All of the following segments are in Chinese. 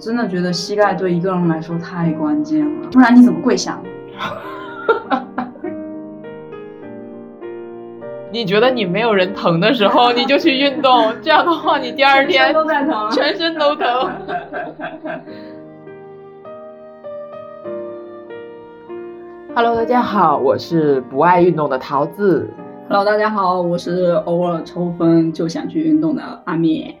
真的觉得膝盖对一个人来说太关键了，不然你怎么跪下？你觉得你没有人疼的时候，你就去运动，这样的话你第二天都在疼，全身都疼。Hello，大家好，我是不爱运动的桃子。Hello，大家好，我是偶尔抽风就想去运动的阿面。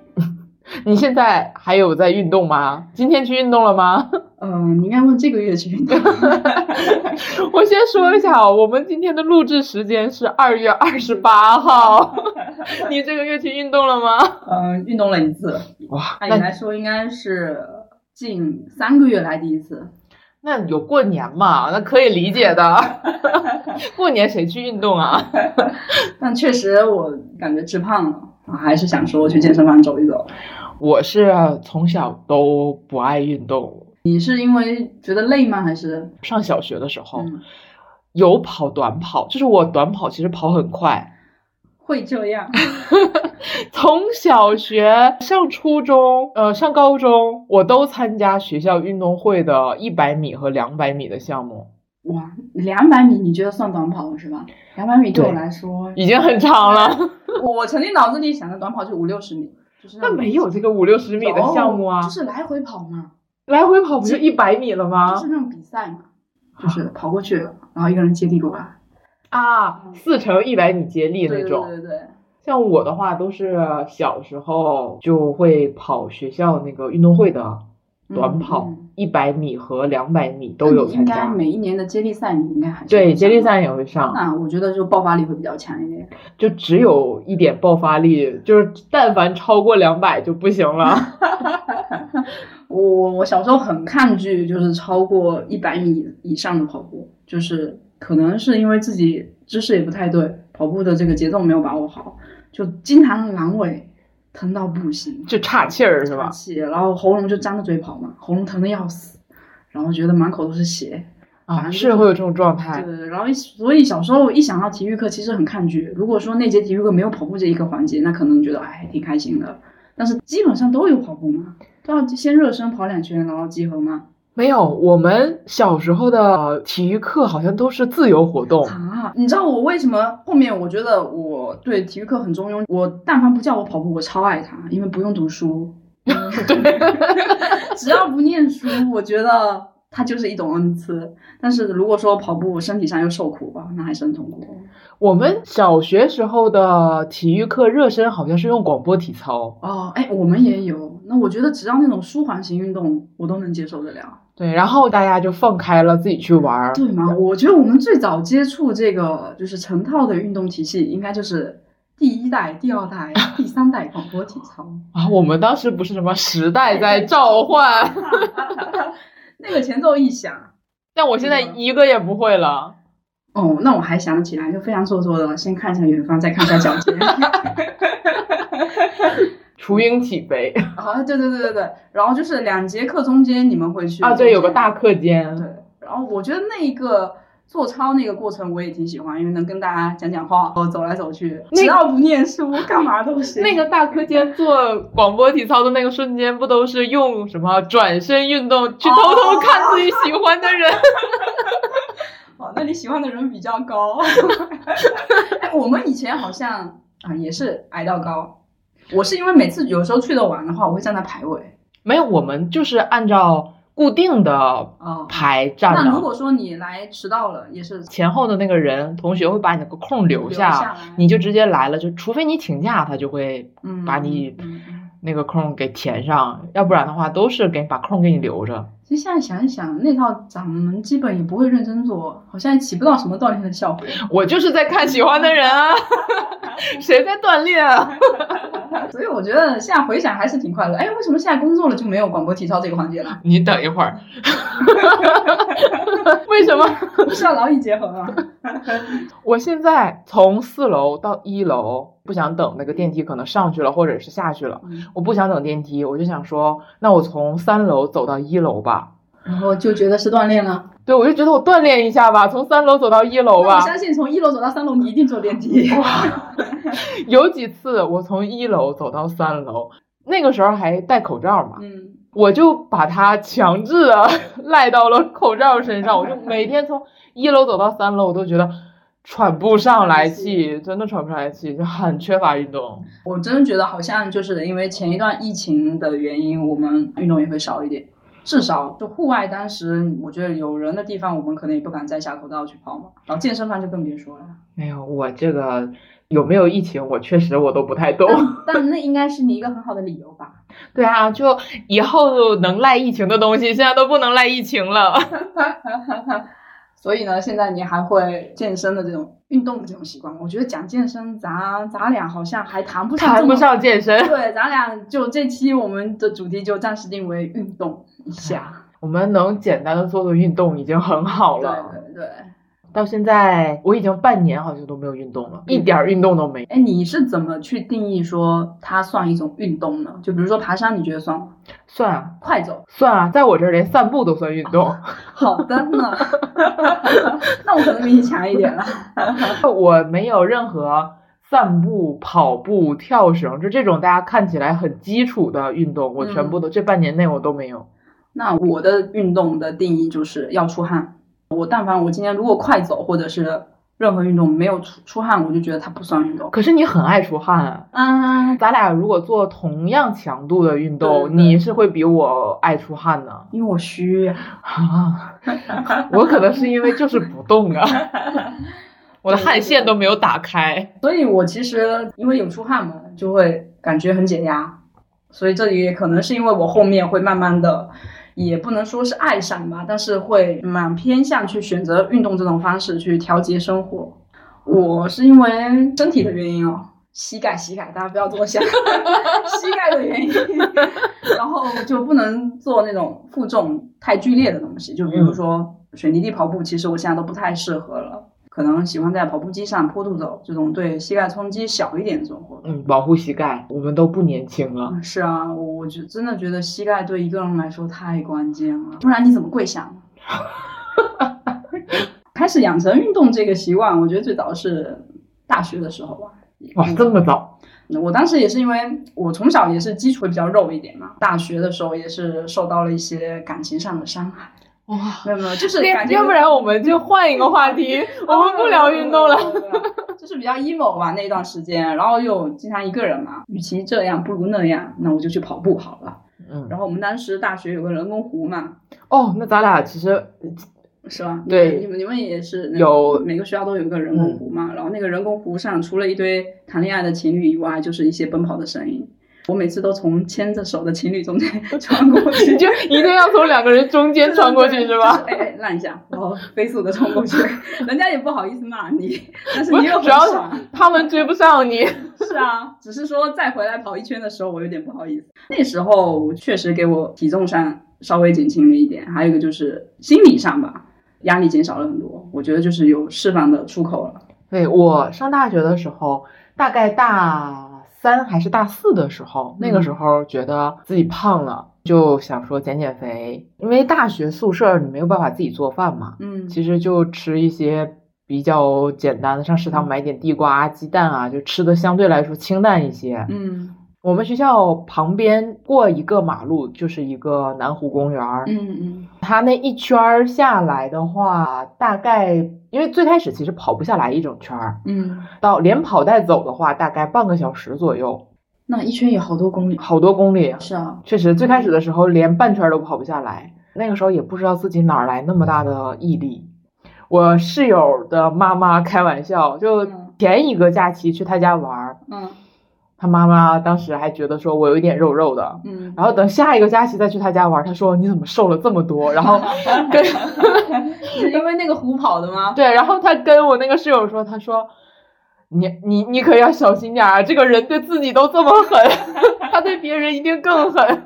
你现在还有在运动吗？今天去运动了吗？嗯、你应该问这个月去运动。我先说一下哦，我们今天的录制时间是二月二十八号。你这个月去运动了吗？嗯、运动了一次，哇，按你来说应该是近三个月来第一次。那有过年嘛？那可以理解的。过年谁去运动啊？但确实我感觉吃胖了，啊还是想说去健身房走一走。我是从小都不爱运动，你是因为觉得累吗？还是上小学的时候、嗯有跑短跑，就是我短跑其实跑很快。会这样？从小学上初中，呃，上高中，我都参加学校运动会的一百米和两百米的项目，哇，两百米你觉得算短跑是吧？两百米对我来说，已经很长了。我曾经脑子里想的短跑就五六十米，就是那没有这个五六十米的项目啊，就是来回跑嘛，来回跑不就一百米了吗？就是那种比赛嘛，就是跑过去，然后一个人接力过来，啊，四乘一百米接力那种。对对对。像我的话，都是小时候就会跑学校那个运动会的短跑一百米和两百米都有参加。每一年的接力赛你应该还是对。接力赛也会上，那我觉得就爆发力会比较强一点。就只有一点爆发力，就是但凡超过两百就不行了。我我小时候很抗拒，就是超过一百米以上的跑步，就是可能是因为自己姿势也不太对，跑步的这个节奏没有把握好，就经常阑尾，疼到不行，就岔气儿是吧？岔气，然后喉咙就张着嘴跑嘛，喉咙疼的要死，然后觉得满口都是血。反啊，是会有这种状态。对，然后一所以小时候一想到体育课，其实很抗拒。如果说那节体育课没有跑步这一个环节，那可能觉得哎挺开心的。但是基本上都有跑步嘛，都要先热身跑两圈，然后集合嘛。没有，我们小时候的体育课好像都是自由活动。啊，你知道我为什么后面我觉得我对体育课很中庸？我但凡不叫我跑步，我超爱它，因为不用读书，对 只要不念书，我觉得它就是一种恩赐。但是如果说跑步身体上又受苦吧，那还是很痛苦。我们小学时候的体育课热身好像是用广播体操。哦，哎，我们也有。那我觉得只要那种舒缓型运动，我都能接受得了。对，然后大家就放开了自己去玩儿。对吗？我觉得我们最早接触这个就是成套的运动体系，应该就是第一代、第二代、第三代广播体操。啊，我们当时不是什么时代在召唤，那个前奏一响，但我现在一个也不会了。哦，那我还想起来，就非常做作的，先看一下远方，再看一下脚尖。雏鹰起飞啊，对对对对对，然后就是两节课中间你们会去啊，对，有个大课间。对，然后我觉得那一个做操那个过程我也挺喜欢，因为能跟大家讲讲话，哦，走来走去，只要不念书，干嘛都行。那个大课间做广播体操的那个瞬间，不都是用什么转身运动去偷偷看自己喜欢的人？哦，那你喜欢的人比较高。哎，我们以前好像啊也是矮到高。我是因为每次有时候去的晚的话，我会站在排位。没有，我们就是按照固定的哦，排站的，那如果说你来迟到了，也是前后的那个人同学会把你那个空留留下，你就直接来了，就除非你请假，他就会嗯把你那个空给填上，要不然的话都是给把空给你留着。其实现在想一想，那套咱们基本也不会认真做，好像也起不到什么锻炼的效果。我就是在看喜欢的人啊，谁在锻炼啊？所以我觉得现在回想还是挺快乐。哎，为什么现在工作了就没有广播体操这个环节了？你等一会儿，为什么？不是要劳逸结合吗？我现在从四楼到一楼，不想等那个电梯可能上去了或者是下去了，嗯我不想等电梯，我就想说，那我从三楼走到一楼吧。然后就觉得是锻炼了。对，我就觉得我锻炼一下吧，从三楼走到一楼吧我。相信从一楼走到三楼，你一定坐电梯。有几次我从一楼走到三楼，那个时候还戴口罩嘛，嗯，我就把它强制的 赖到了口罩身上，我就每天从一楼走到三楼，我都觉得喘不上来气，真的喘不上来气，就很缺乏运动。我真的觉得好像就是因为前一段疫情的原因，我们运动也会少一点。至少就户外，当时我觉得有人的地方，我们可能也不敢再下口道去跑嘛。然后健身房就更别说了。没有，我这个有没有疫情，我确实我都不太懂。但 但那应该是你一个很好的理由吧？对啊，就以后能赖疫情的东西，现在都不能赖疫情了。所以呢，现在你还会健身的这种运动的这种习惯吗？我觉得讲健身，咱咱俩好像还谈不上，谈不上健身。对，咱俩就这期我们的主题就暂时定为运动一下。我们能简单的做做运动已经很好了。对对对。到现在我已经半年好像都没有运动了，一点运动都没。哎，你是怎么去定义说它算一种运动呢？就比如说爬山，你觉得算吗？算啊。快走？算啊，在我这儿连散步都算运动。好的呢，那我可能比你强一点了。我没有任何散步、跑步、跳绳，就这种大家看起来很基础的运动，我全部都这半年内我都没有。那我的运动的定义就是要出汗。我但凡我今天如果快走或者是任何运动没有出出汗，我就觉得它不算运动。可是你很爱出汗啊！嗯，咱俩如果做同样强度的运动，你是会比我爱出汗的，因为我虚啊。我可能是因为就是不动啊，我的汗腺都没有打开，所以我其实因为有出汗嘛，就会感觉很解压。所以这里也可能是因为我后面会慢慢的。也不能说是爱上吧，但是会蛮偏向去选择运动这种方式去调节生活。我是因为身体的原因哦，膝盖膝盖，大家不要多想，膝盖的原因，然后就不能做那种负重太剧烈的东西，就比如说水泥地跑步，其实我现在都不太适合了。可能喜欢在跑步机上坡度走，这种对膝盖冲击小一点这种活动。嗯，保护膝盖，我们都不年轻了。是啊，我我觉真的觉得膝盖对一个人来说太关键了，不然你怎么跪下呢？开始养成运动这个习惯，我觉得最早是大学的时候吧。哇，这么早？我当时也是因为我从小也是基础比较肉一点嘛，大学的时候也是受到了一些感情上的伤害。哇，没有没有，就是感觉，要不然我们就换一个话题，我们不聊运动了。就是比较 emo 吧那段时间，然后又经常一个人嘛，与其这样不如那样，那我就去跑步好了。嗯，然后我们当时大学有个人工湖嘛。哦，那咱俩其实是吧？对，你们你们也是有每个学校都有一个人工湖嘛，然后那个人工湖上除了一堆谈恋爱的情侣以外，就是一些奔跑的声音。我每次都从牵着手的情侣中间 穿过去，就一定要从两个人中间穿过去是吧？哎哎，让一下，然后飞速的冲过去，人家也不好意思骂你，但是你又主要他们追不上你。是啊，只是说再回来跑一圈的时候，我有点不好意思。那时候确实给我体重上稍微减轻了一点，还有一个就是心理上吧，压力减少了很多。我觉得就是有释放的出口了。对我上大学的时候，大概大。三还是大四的时候，那个时候觉得自己胖了，就想说减减肥。因为大学宿舍你没有办法自己做饭嘛，嗯，其实就吃一些比较简单的，上食堂买点地瓜、鸡蛋啊，就吃的相对来说清淡一些。嗯，我们学校旁边过一个马路就是一个南湖公园，嗯嗯，它那一圈下来的话，大概。因为最开始其实跑不下来一整圈儿，嗯，到连跑带走的话，大概半个小时左右。那一圈也好多公里，好多公里。是啊，确实最开始的时候连半圈都跑不下来，那个时候也不知道自己哪来那么大的毅力。我室友的妈妈开玩笑，就前一个假期去他家玩儿，嗯。他妈妈当时还觉得说我有一点肉肉的，嗯，然后等下一个假期再去他家玩，他说你怎么瘦了这么多？然后跟 是因为那个湖跑的吗？对，然后他跟我那个室友说，他说你你你可要小心点啊，这个人对自己都这么狠，他对别人一定更狠，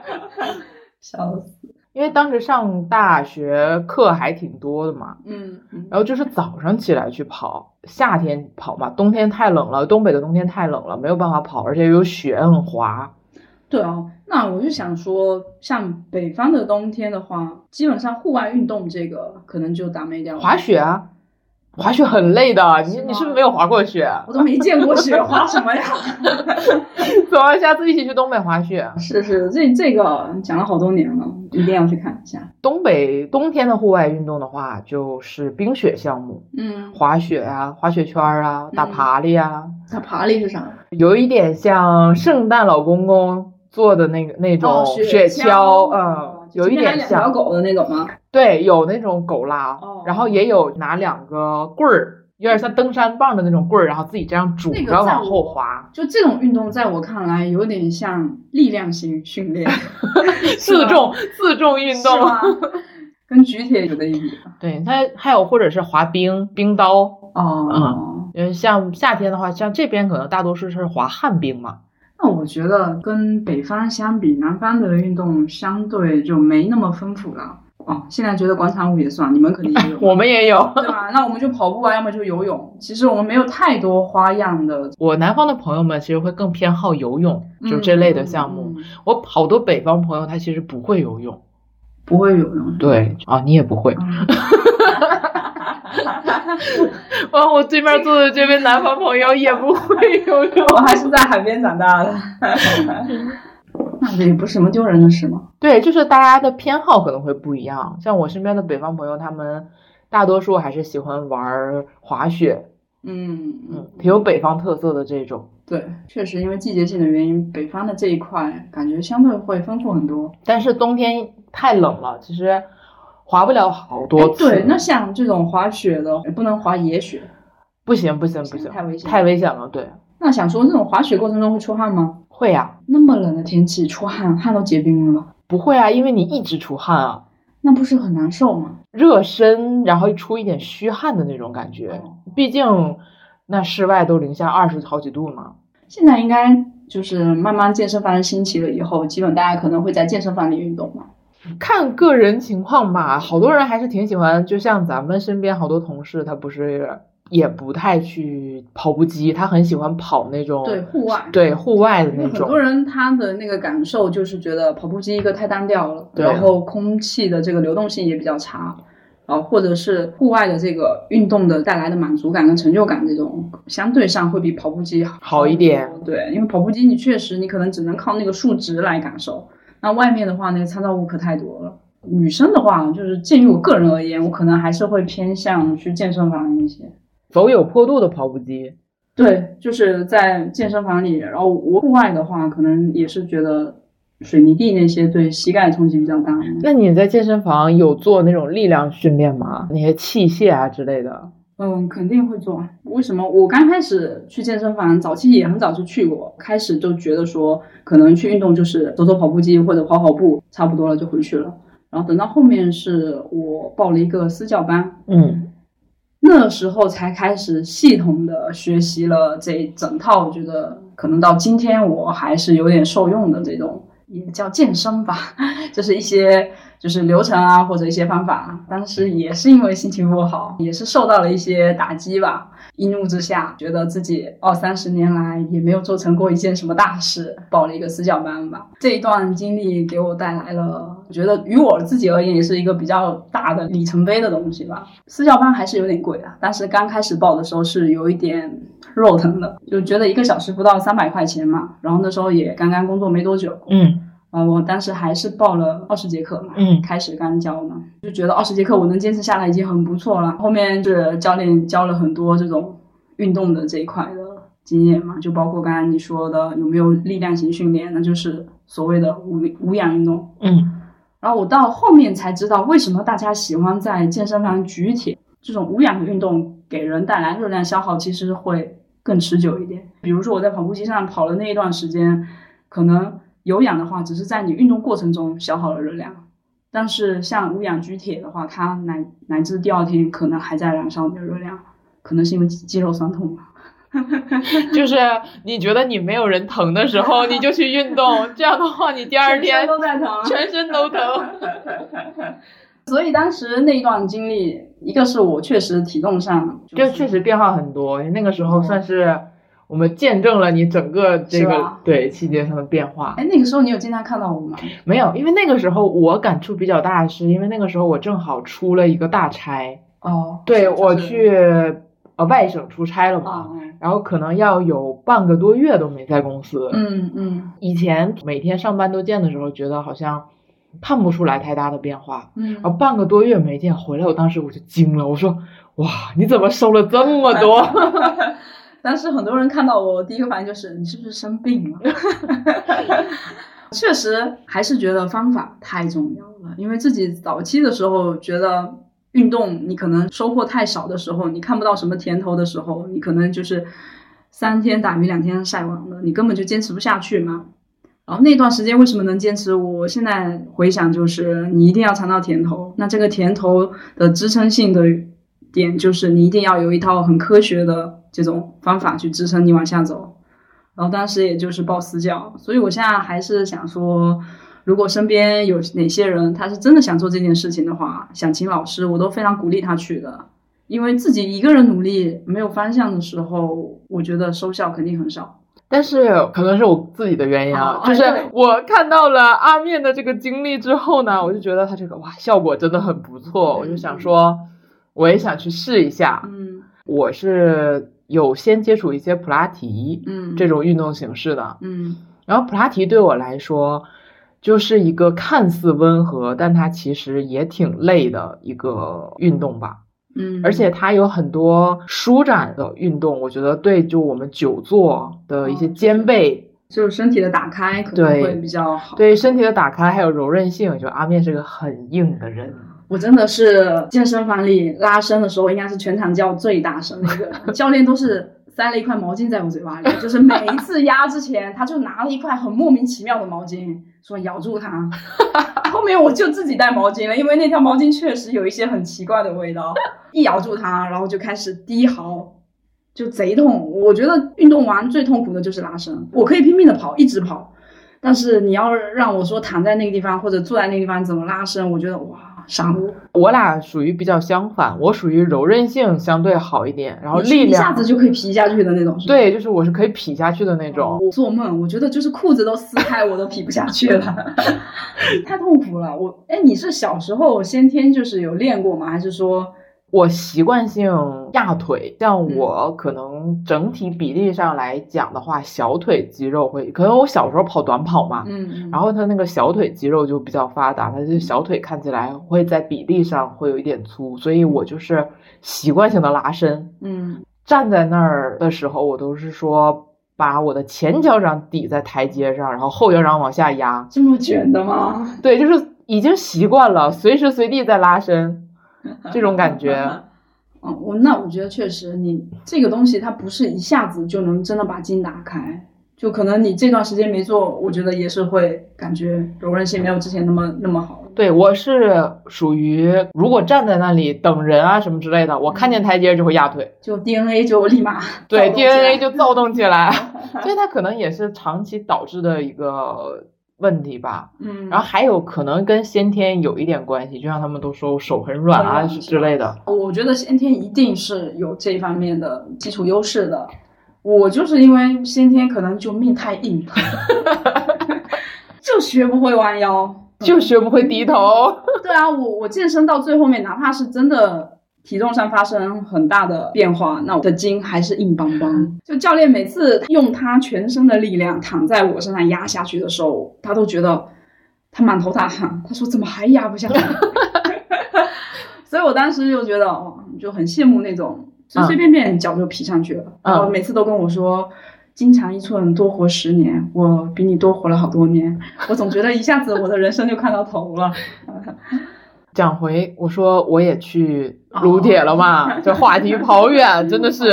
笑死。因为当时上大学课还挺多的嘛，嗯，然后就是早上起来去跑，夏天跑嘛，冬天太冷了，东北的冬天太冷了，没有办法跑，而且有雪很滑。对哦，那我就想说，像北方的冬天的话，基本上户外运动这个可能就打没掉。滑雪啊，滑雪很累的，你是你是不是没有滑过雪？我都没见过雪，滑什么呀？走啊，下次一起去东北滑雪。是是，这这个讲了好多年了，一定要去看一下。东北冬天的户外运动的话，就是冰雪项目，嗯，滑雪啊，滑雪圈儿啊，打嗯爬犁啊，打爬犁是啥？有一点像圣诞老公公做的那个那种哦，雪橇，嗯，有一点像。两条狗的那种吗？对，有那种狗拉，哦然后也有拿两个棍儿，有点像登山棒的那种棍儿，然后自己这样拄着往后滑，就这种运动，在我看来有点像力量型训练，自重自重运动。跟举铁有的一比。对，它还有或者是滑冰冰刀，哦，嗯，像夏天的话，像这边可能大多数是滑旱冰嘛。那我觉得跟北方相比，南方的运动相对就没那么丰富了。哦，现在觉得广场舞也算，你们肯定也有，我们也有，对吧？那我们就跑步啊，要么就游泳。其实我们没有太多花样的我南方的朋友们其实会更偏好游泳，就这类的项目。我好多北方朋友他其实不会游泳。不会游泳。对啊，你也不会。嗯 哇，我对面坐的这位南方朋友也不会游泳。我还是在海边长大的，那这也不是什么丢人的事嘛。对，就是大家的偏好可能会不一样。像我身边的北方朋友，他们大多数还是喜欢玩滑雪，嗯嗯，挺有北方特色的这种。对，确实因为季节性的原因，北方的这一块感觉相对会丰富很多。但是冬天太冷了，其实滑不了好多。对，那像这种滑雪的，不能滑野雪。不行不行不行，太危险太危险了。对，那想说，这种滑雪过程中会出汗吗？会呀、那么冷的天气出汗，汗都结冰了，不会啊，因为你一直出汗啊，那不是很难受吗？热身，然后出一点虚汗的那种感觉。哦毕竟那室外都零下二十好几度嘛。现在应该就是慢慢健身房兴起了以后，基本大家可能会在健身房里运动嘛。看个人情况吧，好多人还是挺喜欢，就像咱们身边好多同事，他不是也不太去跑步机，他很喜欢跑那种对，户外。对户外的那种很多。人他的那个感受就是觉得跑步机一个太单调了，然后空气的这个流动性也比较差，然后或者是户外的这个运动的带来的满足感跟成就感，这种相对上会比跑步机好一点。对，因为跑步机你确实你可能只能靠那个数值来感受，那外面的话那个参照物可太多了。女生的话，就是鉴于我个人而言，我可能还是会偏向去健身房一些。走有坡度的跑步机，对，就是在健身房里，然后我户外的话，可能也是觉得水泥地那些对膝盖冲击比较大。那你在健身房有做那种力量训练吗？那些器械啊之类的？嗯，肯定会做。为什么？我刚开始去健身房，早期也很早就去过，开始就觉得说，可能去运动就是走走跑步机或者跑跑步，差不多了就回去了。然后等到后面是我报了一个私教班，嗯，那时候才开始系统的学习了这整套，我觉得可能到今天我还是有点受用的这种，也叫健身吧，就是一些就是流程啊或者一些方法。当时也是因为心情不好，也是受到了一些打击吧，一怒之下觉得自己二三十年来也没有做成过一件什么大事，报了一个私教班吧。这一段经历给我带来了，我觉得于我自己而言也是一个比较大的里程碑的东西吧。私教班还是有点贵啊，当时刚开始报的时候是有一点肉疼的，就觉得一个小时不到三百块钱嘛，然后那时候也刚刚工作没多久，嗯啊，我当时还是报了二十节课嘛，嗯开始刚教嘛，就觉得二十节课我能坚持下来已经很不错了。后面是教练教了很多这种运动的这一块的经验嘛，就包括刚才你说的有没有力量型训练，那就是所谓的无无氧运动。嗯然后我到后面才知道，为什么大家喜欢在健身房举铁这种无氧的运动，给人带来热量消耗其实会更持久一点。比如说我在跑步机上跑了那一段时间，可能有氧的话，只是在你运动过程中消耗了热量，但是像无氧举铁的话，它乃乃至第二天可能还在燃烧你的热量，可能是因为肌肌肉酸痛吧。就是你觉得你没有人疼的时候，你就去运动，这样的话，你第二全天身都在疼，全身都疼。所以当时那一段经历，一个是我确实体重上就确实变化很多，那个时候算是我们见证了你整个这个对细节上的变化。哎，那个时候你有经常看到我吗？没有，因为那个时候我感触比较大，是因为那个时候我正好出了一个大差，哦，对就是我去呃外省出差了嘛，啊，然后可能要有半个多月都没在公司。嗯嗯以前每天上班都见的时候，觉得好像看不出来太大的变化。嗯然后半个多月没见，回来我当时我就惊了，我说哇，你怎么瘦了这么多？但是很多人看到我，第一个反应就是你是不是生病了？确实还是觉得方法太重要了，因为自己早期的时候觉得运动，你可能收获太少的时候，你看不到什么甜头的时候，你可能就是三天打鱼两天晒网的，你根本就坚持不下去嘛。然后那段时间为什么能坚持？我现在回想，就是你一定要尝到甜头。那这个甜头的支撑性的点，就是你一定要有一套很科学的这种方法去支撑你往下走。然后当时也就是报私教，所以我现在还是想说，如果身边有哪些人他是真的想做这件事情的话，想请老师，我都非常鼓励他去的。因为自己一个人努力没有方向的时候，我觉得收效肯定很少。但是可能是我自己的原因啊，就是我看到了阿面的这个经历之后呢，我就觉得他这个哇效果真的很不错，我就想说我也想去试一下。嗯我是有先接触一些普拉提嗯，这种运动形式的，嗯然后普拉提对我来说就是一个看似温和，但它其实也挺累的一个运动吧。嗯，而且它有很多舒展的运动，我觉得对就我们久坐的一些哦肩背，就是身体的打开可能会比较好。对身体的打开还有柔韧性，就阿面是个很硬的人。我真的是健身房里拉伸的时候，应该是全场叫最大声的一个，教练都是塞了一块毛巾在我嘴巴里，就是每一次压之前，他就拿了一块很莫名其妙的毛巾，说咬住它。后面我就自己带毛巾了，因为那条毛巾确实有一些很奇怪的味道，一咬住它，然后就开始低嚎。就贼痛，我觉得运动完最痛苦的就是拉伸。我可以拼命的跑，一直跑，但是你要让我说躺在那个地方或者坐在那个地方怎么拉伸，我觉得哇，傻我。我俩属于比较相反，我属于柔韧性相对好一点，然后力量一下子就可以劈下去的那种，对，就是我是可以劈下去的那种。我做梦，我觉得就是裤子都撕开，我都劈不下去了，太痛苦了。我，哎，你是小时候先天就是有练过吗？还是说，我习惯性压腿，像嗯我可能整体比例上来讲的话，小腿肌肉会，可能我小时候跑短跑嘛，嗯，然后他那个小腿肌肉就比较发达，他就小腿看起来会在比例上会有一点粗，所以我就是习惯性的拉伸。嗯，站在那儿的时候，我都是说把我的前脚掌抵在台阶上，然后后脚掌往下压。这么卷的吗？对，就是已经习惯了，随时随地在拉伸，这种感觉。嗯，我那我觉得确实，你这个东西它不是一下子就能真的把筋打开，就可能你这段时间没做，我觉得也是会感觉柔韧性没有之前那么那么好。对我是属于，如果站在那里等人啊什么之类的，我看见台阶就会压腿，就 DNA 就立马对 DNA 就躁动起来，所以它可能也是长期导致的一个问题吧。嗯，然后还有可能跟先天有一点关系，就像他们都说我手很软啊之类的。我觉得先天一定是有这方面的基础优势的。我就是因为先天可能就命太硬，就学不会弯腰，就学不会低头，对啊，我我健身到最后面，哪怕是真的体重上发生很大的变化，那我的筋还是硬邦邦。就教练每次用他全身的力量躺在我身上压下去的时候，他都觉得他满头大汗，他说怎么还压不下去？所以我当时就觉得哇，就很羡慕那种随随便便脚就劈上去了，嗯然后每次都跟我说。筋长一寸，多活十年。我比你多活了好多年，我总觉得一下子我的人生就看到头了。讲回我说我也去撸铁了嘛，这话题跑远，真的是。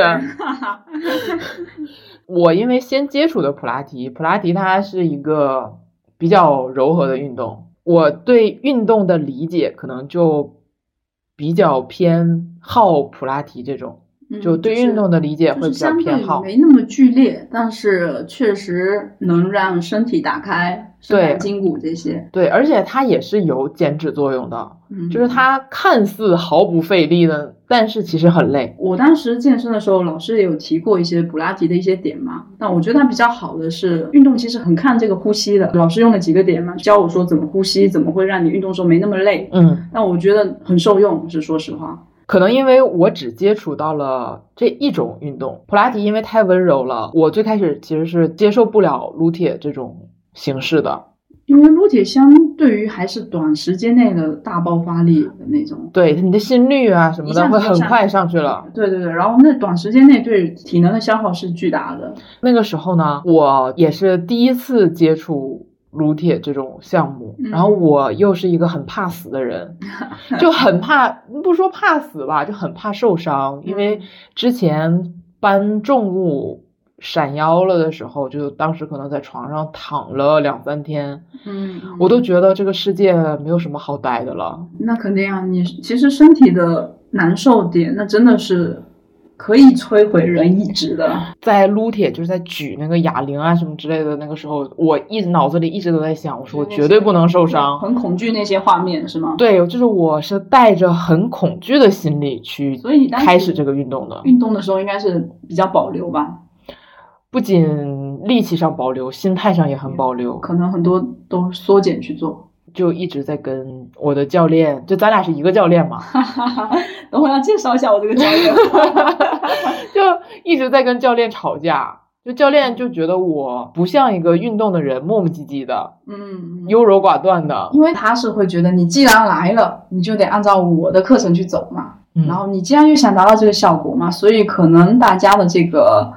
我因为先接触的普拉提，普拉提它是一个比较柔和的运动，我对运动的理解可能就比较偏好普拉提这种，就对运动的理解会比较偏好。没那么剧烈，但是确实能让身体打开，伸展筋骨这些。对，而且它也是有减脂作用的，嗯，就是它看似毫不费力的，但是其实很累。我当时健身的时候，老师也有提过一些普拉提的一些点嘛。那我觉得它比较好的是，运动其实很看这个呼吸的。老师用了几个点嘛，教我说怎么呼吸，怎么会让你运动时候没那么累。嗯，那我觉得很受用，是说实话。可能因为我只接触到了这一种运动，普拉提因为太温柔了，我最开始其实是接受不了撸铁这种形式的。因为撸铁相对于还是短时间内的大爆发力的那种，对你的心率啊什么的会很快上去了。对对对，然后那短时间内对体能的消耗是巨大的。那个时候呢，我也是第一次接触撸铁这种项目，然后我又是一个很怕死的人，就很怕，不说怕死吧，就很怕受伤，因为之前搬重物。闪腰了的时候，就当时可能在床上躺了两三天，嗯，我都觉得这个世界没有什么好待的了。那肯定啊，你其实身体的难受点，那真的是可以摧毁人意志的。在撸铁，就是在举那个哑铃啊什么之类的那个时候，我一直脑子里一直都在想，我说我绝对不能受伤，很恐惧那些画面是吗？对，就是我是带着很恐惧的心理去，所以你开始这个运动的。运动的时候应该是比较保留吧。不仅力气上保留，心态上也很保留。可能很多都缩减去做，就一直在跟我的教练，就咱俩是一个教练嘛。等会要介绍一下我这个教练，就一直在跟教练吵架。就教练就觉得我不像一个运动的人，磨磨唧唧的，嗯，优柔寡断的。因为他是会觉得你既然来了，你就得按照我的课程去走嘛。然后你既然又想达到这个效果嘛，所以可能大家的这个。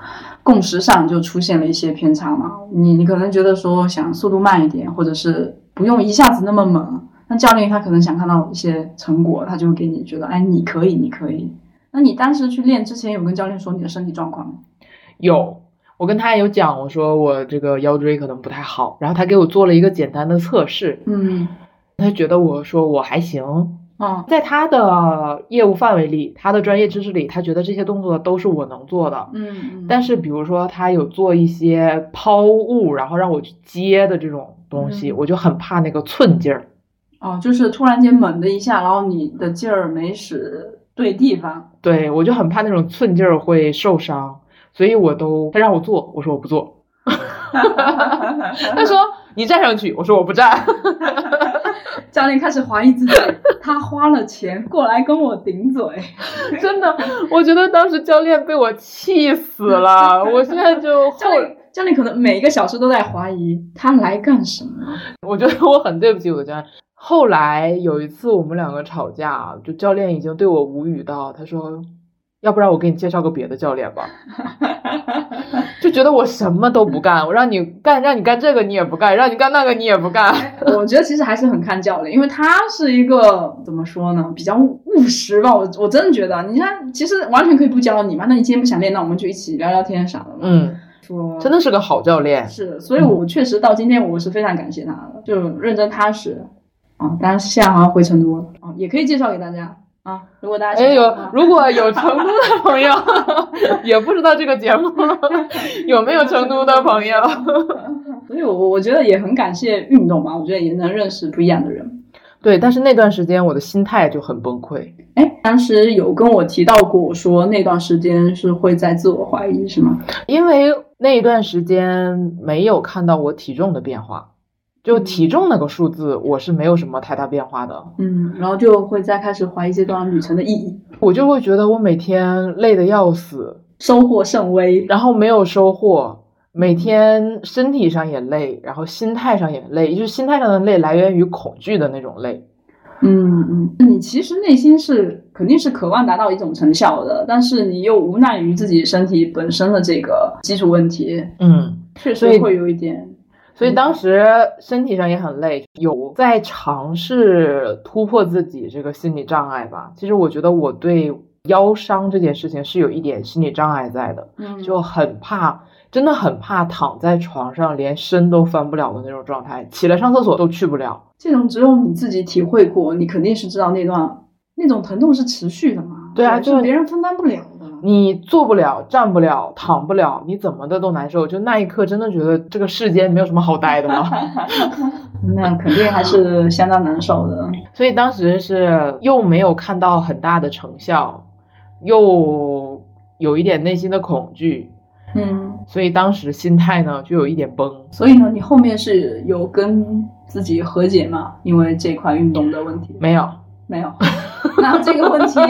共识上就出现了一些偏差嘛，你你可能觉得说想速度慢一点，或者是不用一下子那么猛，那教练他可能想看到一些成果，他就会给你觉得，哎，你可以，你可以。那你当时去练之前有跟教练说你的身体状况吗？有，我跟他有讲，我说我这个腰椎可能不太好，然后他给我做了一个简单的测试，嗯，他觉得我说我还行。嗯，在他的业务范围里，他的专业知识里，他觉得这些动作都是我能做的。嗯，但是比如说他有做一些抛物，然后让我去接的这种东西，我就很怕那个寸劲儿。哦，就是突然间猛的一下，然后你的劲儿没使对地方。对，我就很怕那种寸劲儿会受伤，所以我都他让我做，我说我不做。他说你站上去，我说我不站。教练开始怀疑自己，他花了钱过来跟我顶嘴，真的，我觉得当时教练被我气死了。我现在就教练，教练可能每一个小时都在怀疑他来干什么。我觉得我很对不起我的教练。后来有一次我们两个吵架，就教练已经对我无语到，他说。要不然我给你介绍个别的教练吧，就觉得我什么都不干，我让你干，让你干这个你也不干，让你干那个你也不干。我觉得其实还是很看教练，因为他是一个怎么说呢，比较务实吧。我我真的觉得，你看，其实完全可以不教你嘛。那你今天不想练，那我们就一起聊聊天啥的嘛。嗯，说真的是个好教练。是，所以我确实到今天我是非常感谢他的，就认真踏实啊。当然现在好像回成都了啊，也可以介绍给大家。啊，如果大家哎有如果有成都的朋友，也不知道这个节目 有没有成都的朋友，所以我我觉得也很感谢运动吧，我觉得也能认识不一样的人。对，但是那段时间我的心态就很崩溃。哎，当时有跟我提到过，说那段时间是会在自我怀疑，是吗？因为那一段时间没有看到我体重的变化。就体重那个数字，我是没有什么太大变化的。嗯，然后就会再开始怀疑这段旅程的意义。我就会觉得我每天累得要死，收获甚微，然后没有收获，每天身体上也累，然后心态上也累，就是心态上的累来源于恐惧的那种累。嗯嗯，你其实内心是肯定是渴望达到一种成效的，但是你又无奈于自己身体本身的这个基础问题。嗯，确实会有一点。所以当时身体上也很累，有在尝试突破自己这个心理障碍吧。其实我觉得我对腰伤这件事情是有一点心理障碍在的，嗯，就很怕，真的很怕躺在床上连身都翻不了的那种状态，起来上厕所都去不了。这种只有你自己体会过，你肯定是知道那段那种疼痛是持续的嘛。对啊，就是别人分担不了。你坐不了，站不了，躺不了，你怎么的都难受。就那一刻，真的觉得这个世间没有什么好待的了。那肯定还是相当难受的。所以当时是又没有看到很大的成效，又有一点内心的恐惧。嗯，所以当时心态呢就有一点崩。所以呢，你后面是有跟自己和解吗？因为这块运动的问题？没有。没有。那这个问题，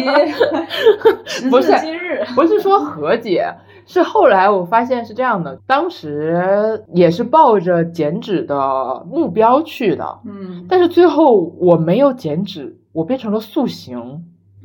时不是至今日，不是说和解，是后来我发现是这样的，当时也是抱着减脂的目标去的，嗯，但是最后我没有减脂，我变成了塑形，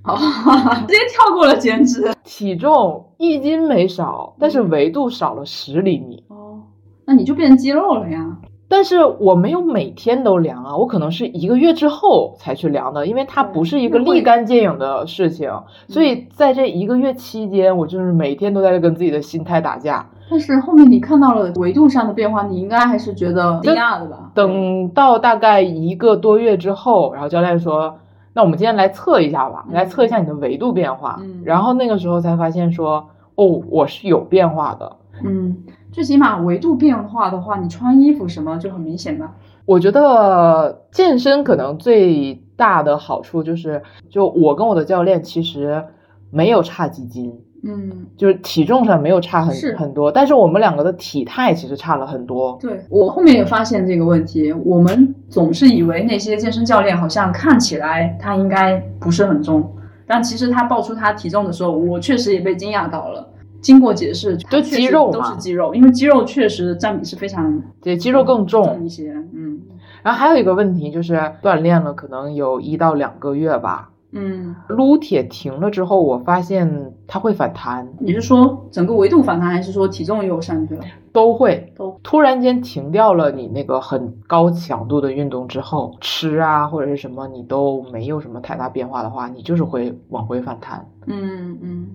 哦，直接跳过了减脂。体重一斤没少，但是维度少了十厘米。哦，那你就变成肌肉了呀。但是我没有每天都量啊，我可能是一个月之后才去量的，因为它不是一个立竿见影的事情，所以在这一个月期间，我就是每天都在跟自己的心态打架。但是后面你看到了维度上的变化，你应该还是觉得惊讶的吧？等到大概一个多月之后，然后教练说：“那我们今天来测一下吧，嗯来测一下你的维度变化。嗯然后那个时候才发现说：“哦，我是有变化的。嗯，最起码维度变化的话，你穿衣服什么就很明显吧？我觉得健身可能最大的好处就是，就我跟我的教练其实没有差几斤，嗯，就是体重上没有差很是很多，但是我们两个的体态其实差了很多。对我后面也发现这个问题，我们总是以为那些健身教练好像看起来他应该不是很重，但其实他报出他体重的时候，我确实也被惊讶到了。经过解释，都肌肉都是肌肉，因为肌肉确实占比是非常对，肌肉更重。重一些。嗯然后还有一个问题就是锻炼了可能有一到两个月吧，嗯，撸铁停了之后，我发现它会反弹，你是说整个维度反弹，还是说体重又上去了？都会。都突然间停掉了你那个很高强度的运动之后，吃啊或者是什么你都没有什么太大变化的话，你就是会往回反弹。嗯嗯，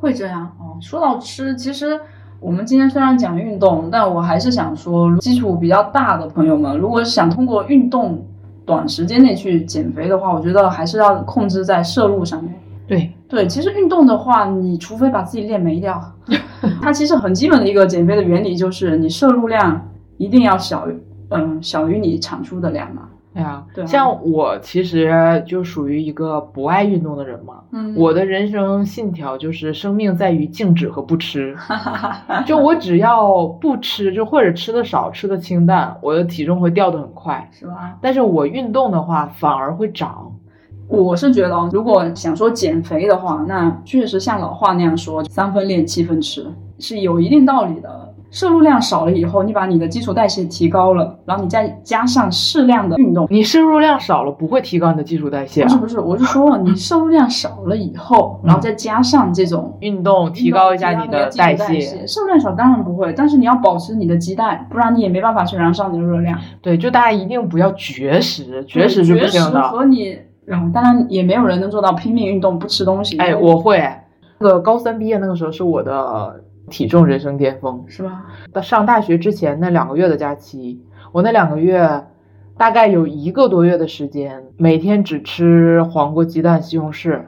会这样哦。说到吃，其实我们今天虽然讲运动，但我还是想说，基础比较大的朋友们，如果想通过运动短时间内去减肥的话，我觉得还是要控制在摄入上面。对，对，其实运动的话，你除非把自己练没掉，它其实很基本的一个减肥的原理就是你摄入量一定要小于，嗯，小于你产出的量嘛。哎呀，对啊像我其实就属于一个不爱运动的人嘛。嗯我的人生信条就是生命在于静止和不吃，就我只要不吃，就或者吃的少，吃的清淡，我的体重会掉的很快。是吧？但是我运动的话，反而会长。我是觉得哦，如果想说减肥的话，那确实像老话那样说，三分练七分吃是有一定道理的。摄入量少了以后，你把你的基础代谢提高了，然后你再加上适量的运动，你摄入量少了，不会提高你的基础代谢、啊。不是不是，我是说你摄入量少了以后，然后再加上这种运动提高一下你的的代谢。谢。摄入量少当然不会，但是你要保持你的基带，不然你也没办法去燃烧你的热量。对，就大家一定不要绝食，绝食是不行绝食的。和你，然后，当然也没有人能做到拼命运动不吃东西。哎，我会。那个高三毕业那个时候是我的体重人生巅峰。是吧？到上大学之前那两个月的假期，我那两个月大概有一个多月的时间，每天只吃黄瓜、鸡蛋、西红柿，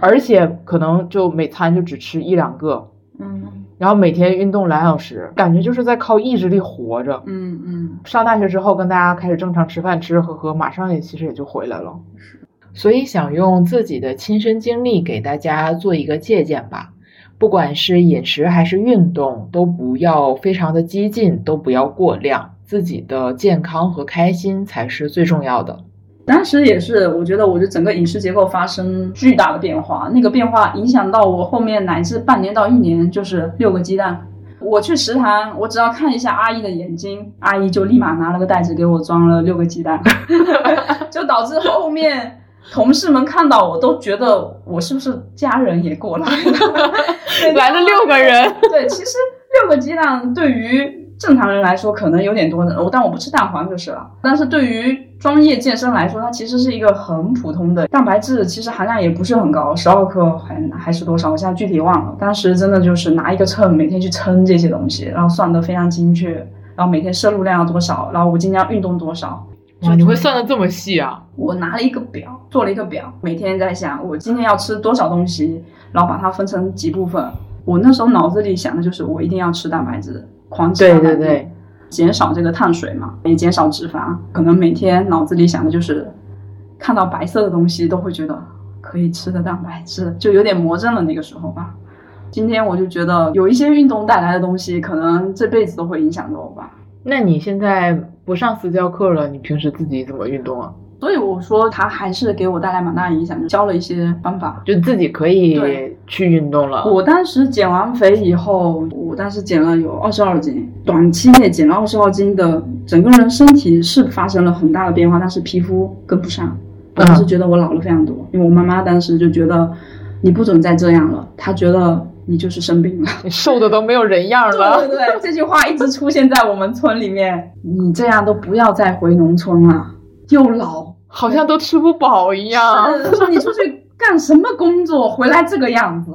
而且可能就每餐就只吃一两个，嗯然后每天运动两小时，感觉就是在靠意志力活着。嗯嗯，上大学之后跟大家开始正常吃饭、吃吃喝喝，马上也其实也就回来了。所以想用自己的亲身经历给大家做一个借鉴吧。不管是饮食还是运动，都不要非常的激进，都不要过量，自己的健康和开心才是最重要的。当时也是，我觉得我的整个饮食结构发生巨大的变化，那个变化影响到我后面乃至半年到一年，就是六个鸡蛋。我去食堂，我只要看一下阿姨的眼睛，阿姨就立马拿了个袋子给我装了六个鸡蛋，就导致后面同事们看到我都觉得我是不是家人也过来了，来了六个人，对，其实六个鸡蛋对于正常人来说可能有点多的，我但我不吃蛋黄就是了。但是对于专业健身来说，它其实是一个很普通的蛋白质，其实含量也不是很高，十二克还还是多少，我现在具体忘了。当时真的就是拿一个秤，每天去称这些东西，然后算得非常精确，然后每天摄入量要多少，然后我今天要运动多少。哇，你会算的这么细啊？我拿了一个表，做了一个表，每天在想我今天要吃多少东西，然后把它分成几部分。我那时候脑子里想的就是我一定要吃蛋白质，狂吃对蛋白质，对对，减少这个碳水嘛，也减少脂肪。可能每天脑子里想的就是看到白色的东西都会觉得可以吃的蛋白质，就有点魔怔了那个时候吧。今天我就觉得有一些运动带来的东西，可能这辈子都会影响到我吧。那你现在不上私教课了，你平时自己怎么运动啊？所以我说他还是给我带来蛮大影响，就教了一些方法。就自己可以去运动了。我当时减完肥以后，我当时减了有二十二斤，短期内减了二十二斤的，整个人身体是发生了很大的变化，但是皮肤跟不上。我当时觉得我老了非常多，因为我妈妈当时就觉得你不准再这样了，她觉得你就是生病了。你瘦的都没有人样 了。对对对，这句话一直出现在我们村里面。你这样都不要再回农村了，又老，好像都吃不饱一样。是说你出去干什么工作，回来这个样子。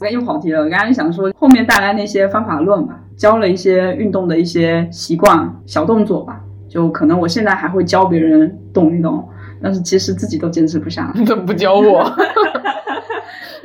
又跑题了，我刚刚想说后面带来那些方法论吧，教了一些运动的一些习惯、小动作吧。就可能我现在还会教别人动一动，但是其实自己都坚持不下来。你怎么不教我？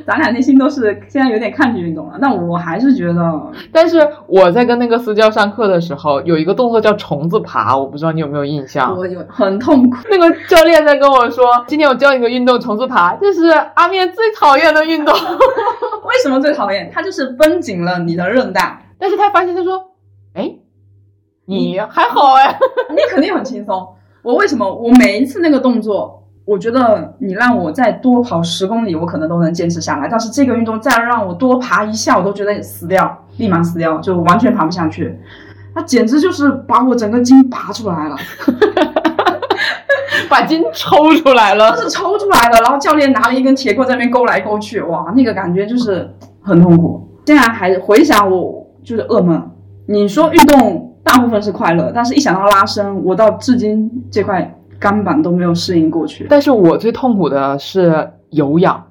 咱俩内心都是现在有点抗拒运动了，但我还是觉得但是我在跟那个私教上课的时候，有一个动作叫虫子爬，我不知道你有没有印象。我有很痛苦。那个教练在跟我说，今天我教你个运动，虫子爬，这是阿面最讨厌的运动。为什么最讨厌？他就是绷紧了你的韧带，但是他发现他说，哎，你还好哎，你肯定很轻松。我为什么？我每一次那个动作，我觉得你让我再多跑十公里，我可能都能坚持下来。但是这个运动再让我多爬一下，我都觉得死掉，立马死掉，就完全爬不下去。那简直就是把我整个筋拔出来了，把筋抽出来了。是抽出来了。然后教练拿了一根铁棍在那边勾来勾去，哇，那个感觉就是很痛苦。现在还回想我就是噩梦。你说运动大部分是快乐，但是一想到拉伸，我到至今这块钢板都没有适应过去。但是我最痛苦的是有氧，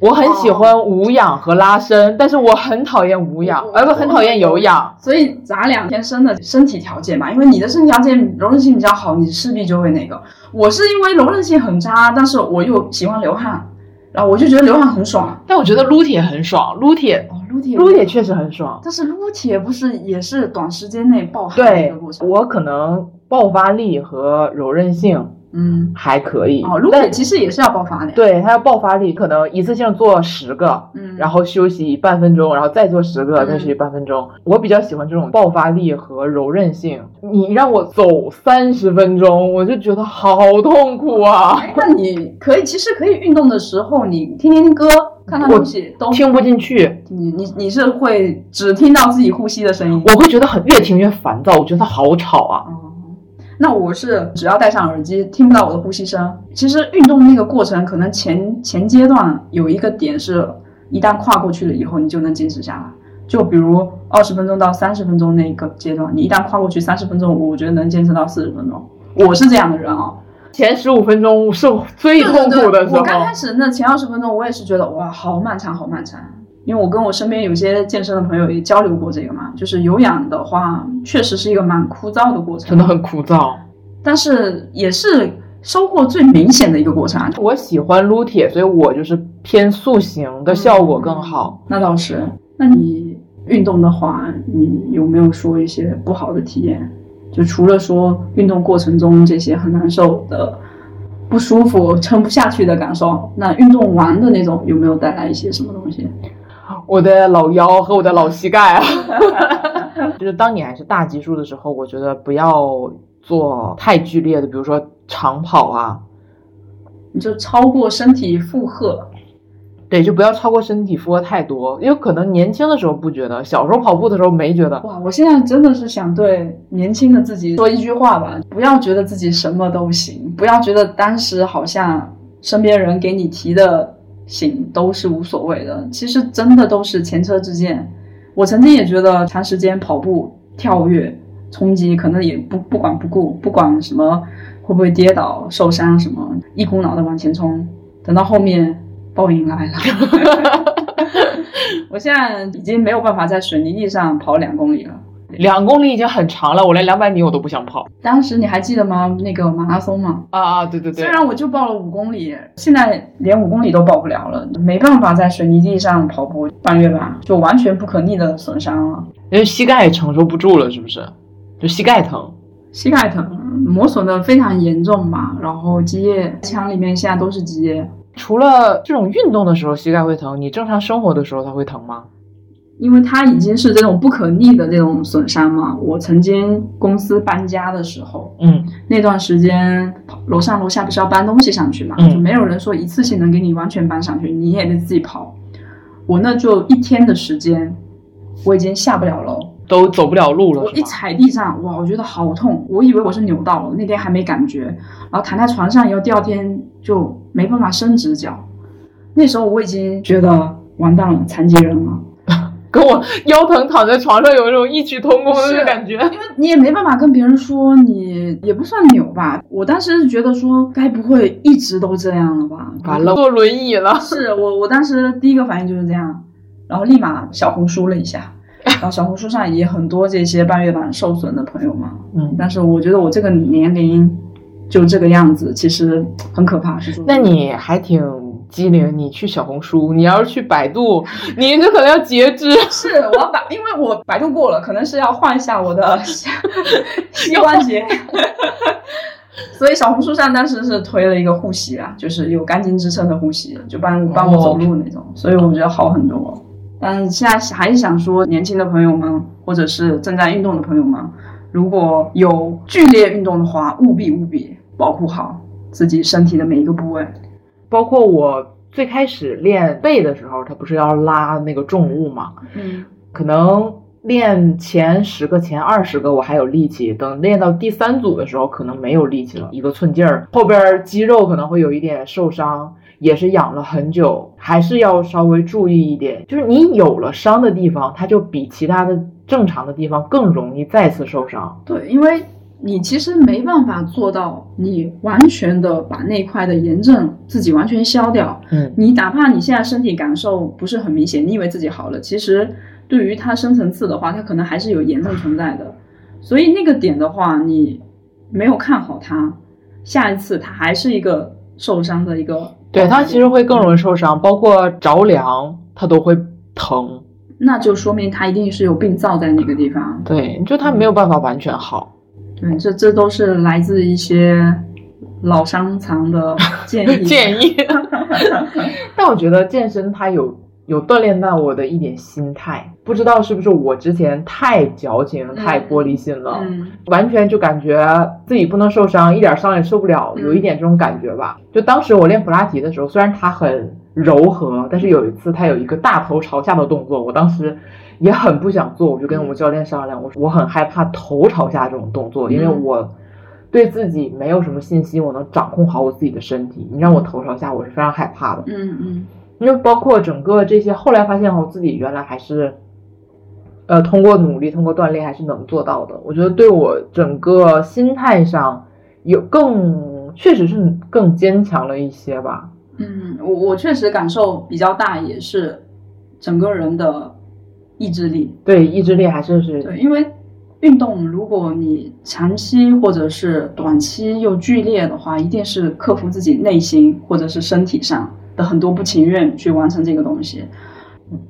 我很喜欢无氧和拉伸，但是我很讨厌无氧，我呃不很讨厌有氧。所以咱俩天生的身体条件嘛，因为你的身体条件柔韧性比较好，你势必就会那个。我是因为柔韧性很差，但是我又喜欢流汗，然后我就觉得流汗很爽。但我觉得撸铁很爽，撸铁哦，撸铁，撸铁确实很爽。但是撸铁不是也是短时间内爆汗的一个过程？我可能爆发力和柔韧性嗯，还可以，哦，撸但铁其实也是要爆发的。，对它要爆发力，可能一次性做十个，嗯，然后休息半分钟，然后再做十个，嗯再休息半分钟。我比较喜欢这种爆发力和柔韧性。你让我走三十分钟，我就觉得好痛苦啊，哎，那你可以，其实可以运动的时候，你听听歌，看看东西都听不进去，你你你是会只听到自己呼吸的声音。我会觉得很越听越烦躁，我觉得好吵啊。哦，那我是只要戴上耳机，听不到我的呼吸声。其实运动那个过程，可能前前阶段有一个点是，一旦跨过去了以后，你就能坚持下来。就比如二十分钟到三十分钟那一个阶段，你一旦跨过去三十分钟，我觉得能坚持到四十分钟。我是这样的人啊，前十五分钟是最痛苦的时候对对对我，刚开始那前二十分钟，我也是觉得哇，好漫长，好漫长。因为我跟我身边有些健身的朋友也交流过这个嘛，就是有氧的话，确实是一个蛮枯燥的过程，真的很枯燥。但是也是收获最明显的一个过程啊。我喜欢撸铁，所以我就是偏塑形的效果更好。那倒是。那你运动的话，你有没有说一些不好的体验？就除了说运动过程中这些很难受的、不舒服、撑不下去的感受，那运动完的那种有没有带来一些什么东西？我的老腰和我的老膝盖啊，就是当你还是大基数的时候，我觉得不要做太剧烈的，比如说长跑啊，你就超过身体负荷。对，就不要超过身体负荷太多，因为可能年轻的时候不觉得，小时候跑步的时候没觉得。哇，我现在真的是想对年轻的自己说一句话吧：不要觉得自己什么都行，不要觉得当时好像身边人给你提的醒都是无所谓的，其实真的都是前车之鉴。我曾经也觉得长时间跑步、跳跃、冲击，可能也不不管不顾，不管什么会不会跌倒、受伤什么，一股脑的往前冲，等到后面报应来了。我现在已经没有办法在水泥地上跑两公里了。两公里已经很长了，我连两百米我都不想跑。当时你还记得吗？那个马拉松吗，啊啊，对对对虽，然我就报了五公里，现在连五公里都报不了了，没办法在水泥地上跑步半月板，就完全不可逆的损伤了，因为膝盖也承受不住了，是不是？就膝盖疼。膝盖疼，磨损的非常严重嘛，然后积液，腔里面现在都是积液。除了这种运动的时候膝盖会疼，你正常生活的时候它会疼吗？因为它已经是这种不可逆的这种损伤嘛。我曾经公司搬家的时候，嗯，那段时间楼上楼下不是要搬东西上去嘛，嗯。就没有人说一次性能给你完全搬上去，你也得自己跑。我那就一天的时间，我已经下不了楼，都走不了路了，我一踩地上，哇，我觉得好痛，我以为我是扭到了，那天还没感觉，然后躺在床上以后，第二天就没办法伸直脚，那时候我已经觉得完蛋了，残疾人了。跟我腰疼躺在床上有一种异曲同工的感觉。因为你也没办法跟别人说你也不算扭吧，我当时是觉得说该不会一直都这样了吧？完了，坐轮椅了。是我我当时第一个反应就是这样，然后立马小红书了一下，然后小红书上也很多这些半月板受损的朋友嘛，嗯，但是我觉得我这个年龄就这个样子，其实很可怕，是说。那你还挺机灵，你去小红书，你要是去百度，你这可能要截肢。是我要百，因为我百度过了，可能是要换一下我的 膝关节。所以小红书上当时是推了一个护膝啊，就是有钢筋支撑的护膝，就帮帮我走路那种，所以我觉得好很多。但是现在还是想说，年轻的朋友们，或者是正在运动的朋友们，如果有剧烈运动的话，务必务必保护好自己身体的每一个部位。包括我最开始练背的时候，他不是要拉那个重物嘛？嗯可能练前十个、前二十个我还有力气，等练到第三组的时候，可能没有力气了，一个寸劲儿，后边肌肉可能会有一点受伤，也是养了很久，还是要稍微注意一点。就是你有了伤的地方，它就比其他的正常的地方更容易再次受伤。对，因为你其实没办法做到你完全的把那块的炎症自己完全消掉。嗯，你哪怕你现在身体感受不是很明显，你以为自己好了，其实对于它深层次的话，它可能还是有炎症存在的。所以那个点的话，你没有看好它，下一次它还是一个受伤的一个。对，它其实会更容易受伤，包括着凉，它都会疼。那就说明它一定是有病灶在那个地方。对，就它没有办法完全好。对，这这都是来自一些老商藏的建议。建议。但我觉得健身它有有锻炼到我的一点心态，不知道是不是我之前太矫情、太玻璃心了，嗯完全就感觉自己不能受伤，一点伤也受不了，嗯有一点这种感觉吧。就当时我练普拉提的时候，虽然它很柔和，但是有一次它有一个大头朝下的动作，我当时。也很不想做，我就跟我们教练商量，我说我很害怕头朝下这种动作，因为嗯我对自己没有什么信心，我能掌控好我自己的身体。你让我头朝下，我是非常害怕的。嗯嗯因为包括整个这些，后来发现我自己原来还是，呃，通过努力，通过锻炼还是能做到的。我觉得对我整个心态上有更，确实是更坚强了一些吧。嗯，我我确实感受比较大，也是整个人的意志力。对，意志力还是是对，因为运动，如果你长期或者是短期又剧烈的话，一定是克服自己内心或者是身体上的很多不情愿去完成这个东西。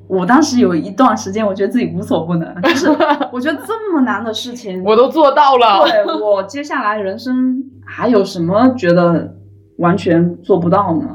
我当时有一段时间，我觉得自己无所不能，就是我觉得这么难的事情，我都做到了。对我接下来人生还有什么觉得完全做不到呢？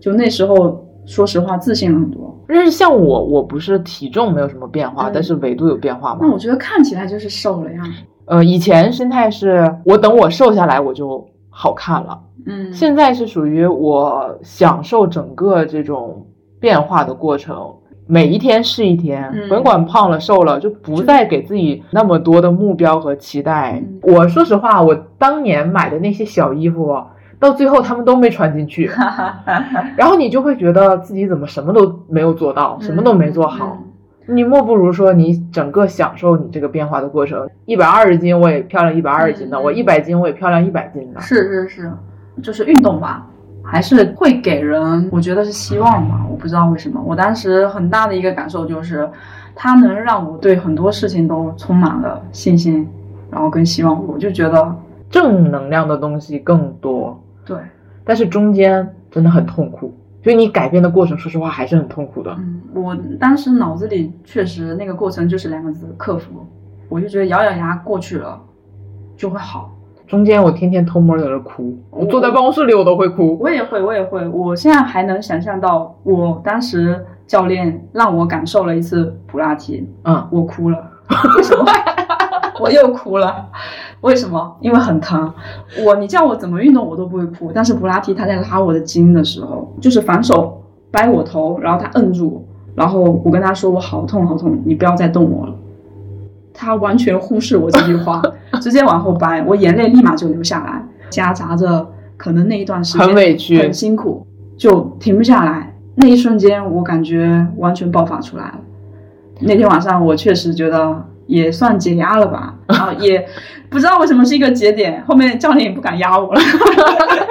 就那时候，说实话，自信了很多。但是像我，我不是体重没有什么变化，嗯但是维度有变化嘛。那我觉得看起来就是瘦了呀。呃，以前心态是我等我瘦下来我就好看了，嗯，现在是属于我享受整个这种变化的过程，每一天是一天，嗯甭管胖了瘦了，就不再给自己那么多的目标和期待。嗯我说实话，我当年买的那些小衣服，到最后他们都没穿进去，哈哈哈哈然后你就会觉得自己怎么什么都没有做到，什么都没做好。嗯你莫不如说，你整个享受你这个变化的过程。一百二十斤我也漂亮一百二十斤的，嗯我一百斤我也漂亮一百斤的。是是是，就是运动吧，还是会给人，我觉得是希望吧。我不知道为什么，我当时很大的一个感受就是，它能让我对很多事情都充满了信心，然后跟希望。我就觉得，正能量的东西更多，对，但是中间真的很痛苦。所以你改变的过程，说实话还是很痛苦的。嗯，我当时脑子里确实那个过程就是两个字：克服。我就觉得咬咬牙过去了，就会好。中间我天天偷摸在那哭，我坐在办公室里我都会哭。我也会，我也会。我现在还能想象到，我当时教练让我感受了一次普拉提，嗯，我哭了。为什么？我又哭了。为什么？因为很疼。我你叫我怎么运动我都不会哭，但是普拉提他在拉我的筋的时候，就是反手掰我头，然后他摁住，然后我跟他说我好痛好痛，你不要再动我了。他完全忽视我这句话，直接往后掰，我眼泪立马就流下来，夹杂着可能那一段时间很委屈很辛苦，就停不下来。那一瞬间，我感觉完全爆发出来了。那天晚上，我确实觉得也算解压了吧，然后也不知道为什么是一个节点，后面教练也不敢压我了。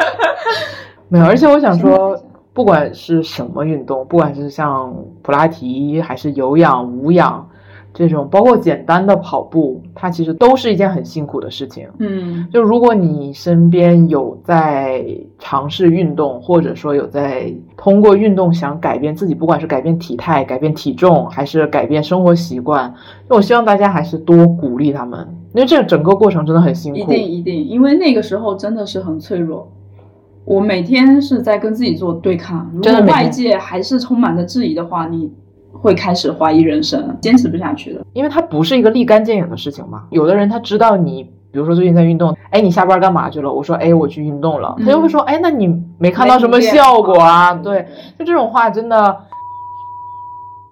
没有，而且我想说，不管是什么运动，不管是像普拉提还是有氧、无氧这种，包括简单的跑步，它其实都是一件很辛苦的事情。嗯就如果你身边有在尝试运动，或者说有在通过运动想改变自己，不管是改变体态、改变体重，还是改变生活习惯，那我希望大家还是多鼓励他们，因为这整个过程真的很辛苦。一定一定，因为那个时候真的是很脆弱。我每天是在跟自己做对抗，如果外界还是充满着质疑的话，你会开始怀疑人生，坚持不下去的。因为它不是一个立竿见影的事情嘛。有的人他知道你，比如说最近在运动，哎，你下班干嘛去了？我说，哎，我去运动了。嗯他就会说，哎，那你没看到什么效果啊？对，就这种话真的。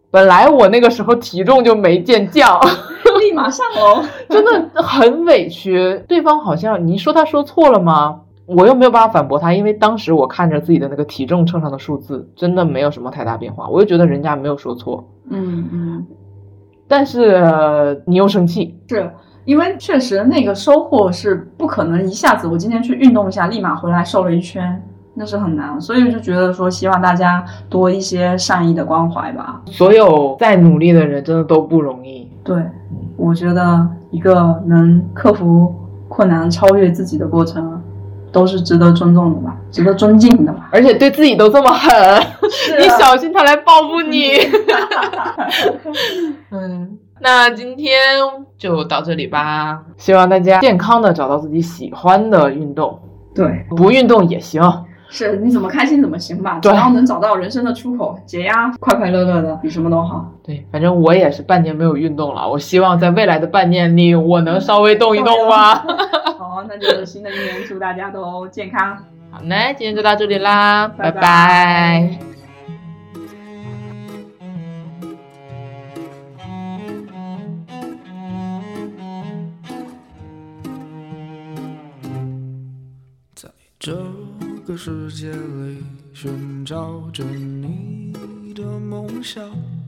本来我那个时候体重就没见降，立马上楼。真的很委屈。对方好像你说他说错了吗？我又没有办法反驳他，因为当时我看着自己的那个体重秤上的数字，真的没有什么太大变化，我就觉得人家没有说错。嗯嗯，但是呃你又生气，是因为确实那个收获是不可能一下子，我今天去运动一下，立马回来瘦了一圈，那是很难。所以就觉得说，希望大家多一些善意的关怀吧。所有在努力的人真的都不容易。对，我觉得一个能克服困难、超越自己的过程，都是值得尊重的吧，值得尊敬的吧。而且对自己都这么狠，是你小心他来报复你。嗯，那今天就到这里吧。希望大家健康的找到自己喜欢的运动，对，不运动也行。是你怎么开心怎么行吧，只要能找到人生的出口，解压，快快乐乐的，比什么都好。对，反正我也是半年没有运动了，我希望在未来的半年里，我能稍微动一动吧。好，那就新的一年祝大家都健康。好，那今天就到这里啦，拜拜拜在这个世界里寻找着你的梦想。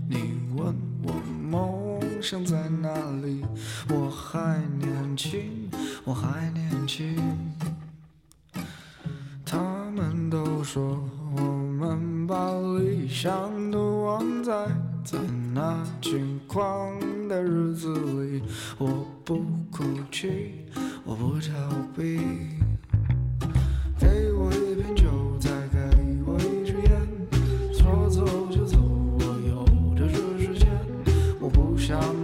你问我梦想在哪里？我还年轻，我还年轻。他们都说我们把理想都忘在在那轻狂的日子里。我不哭泣，我不逃避。我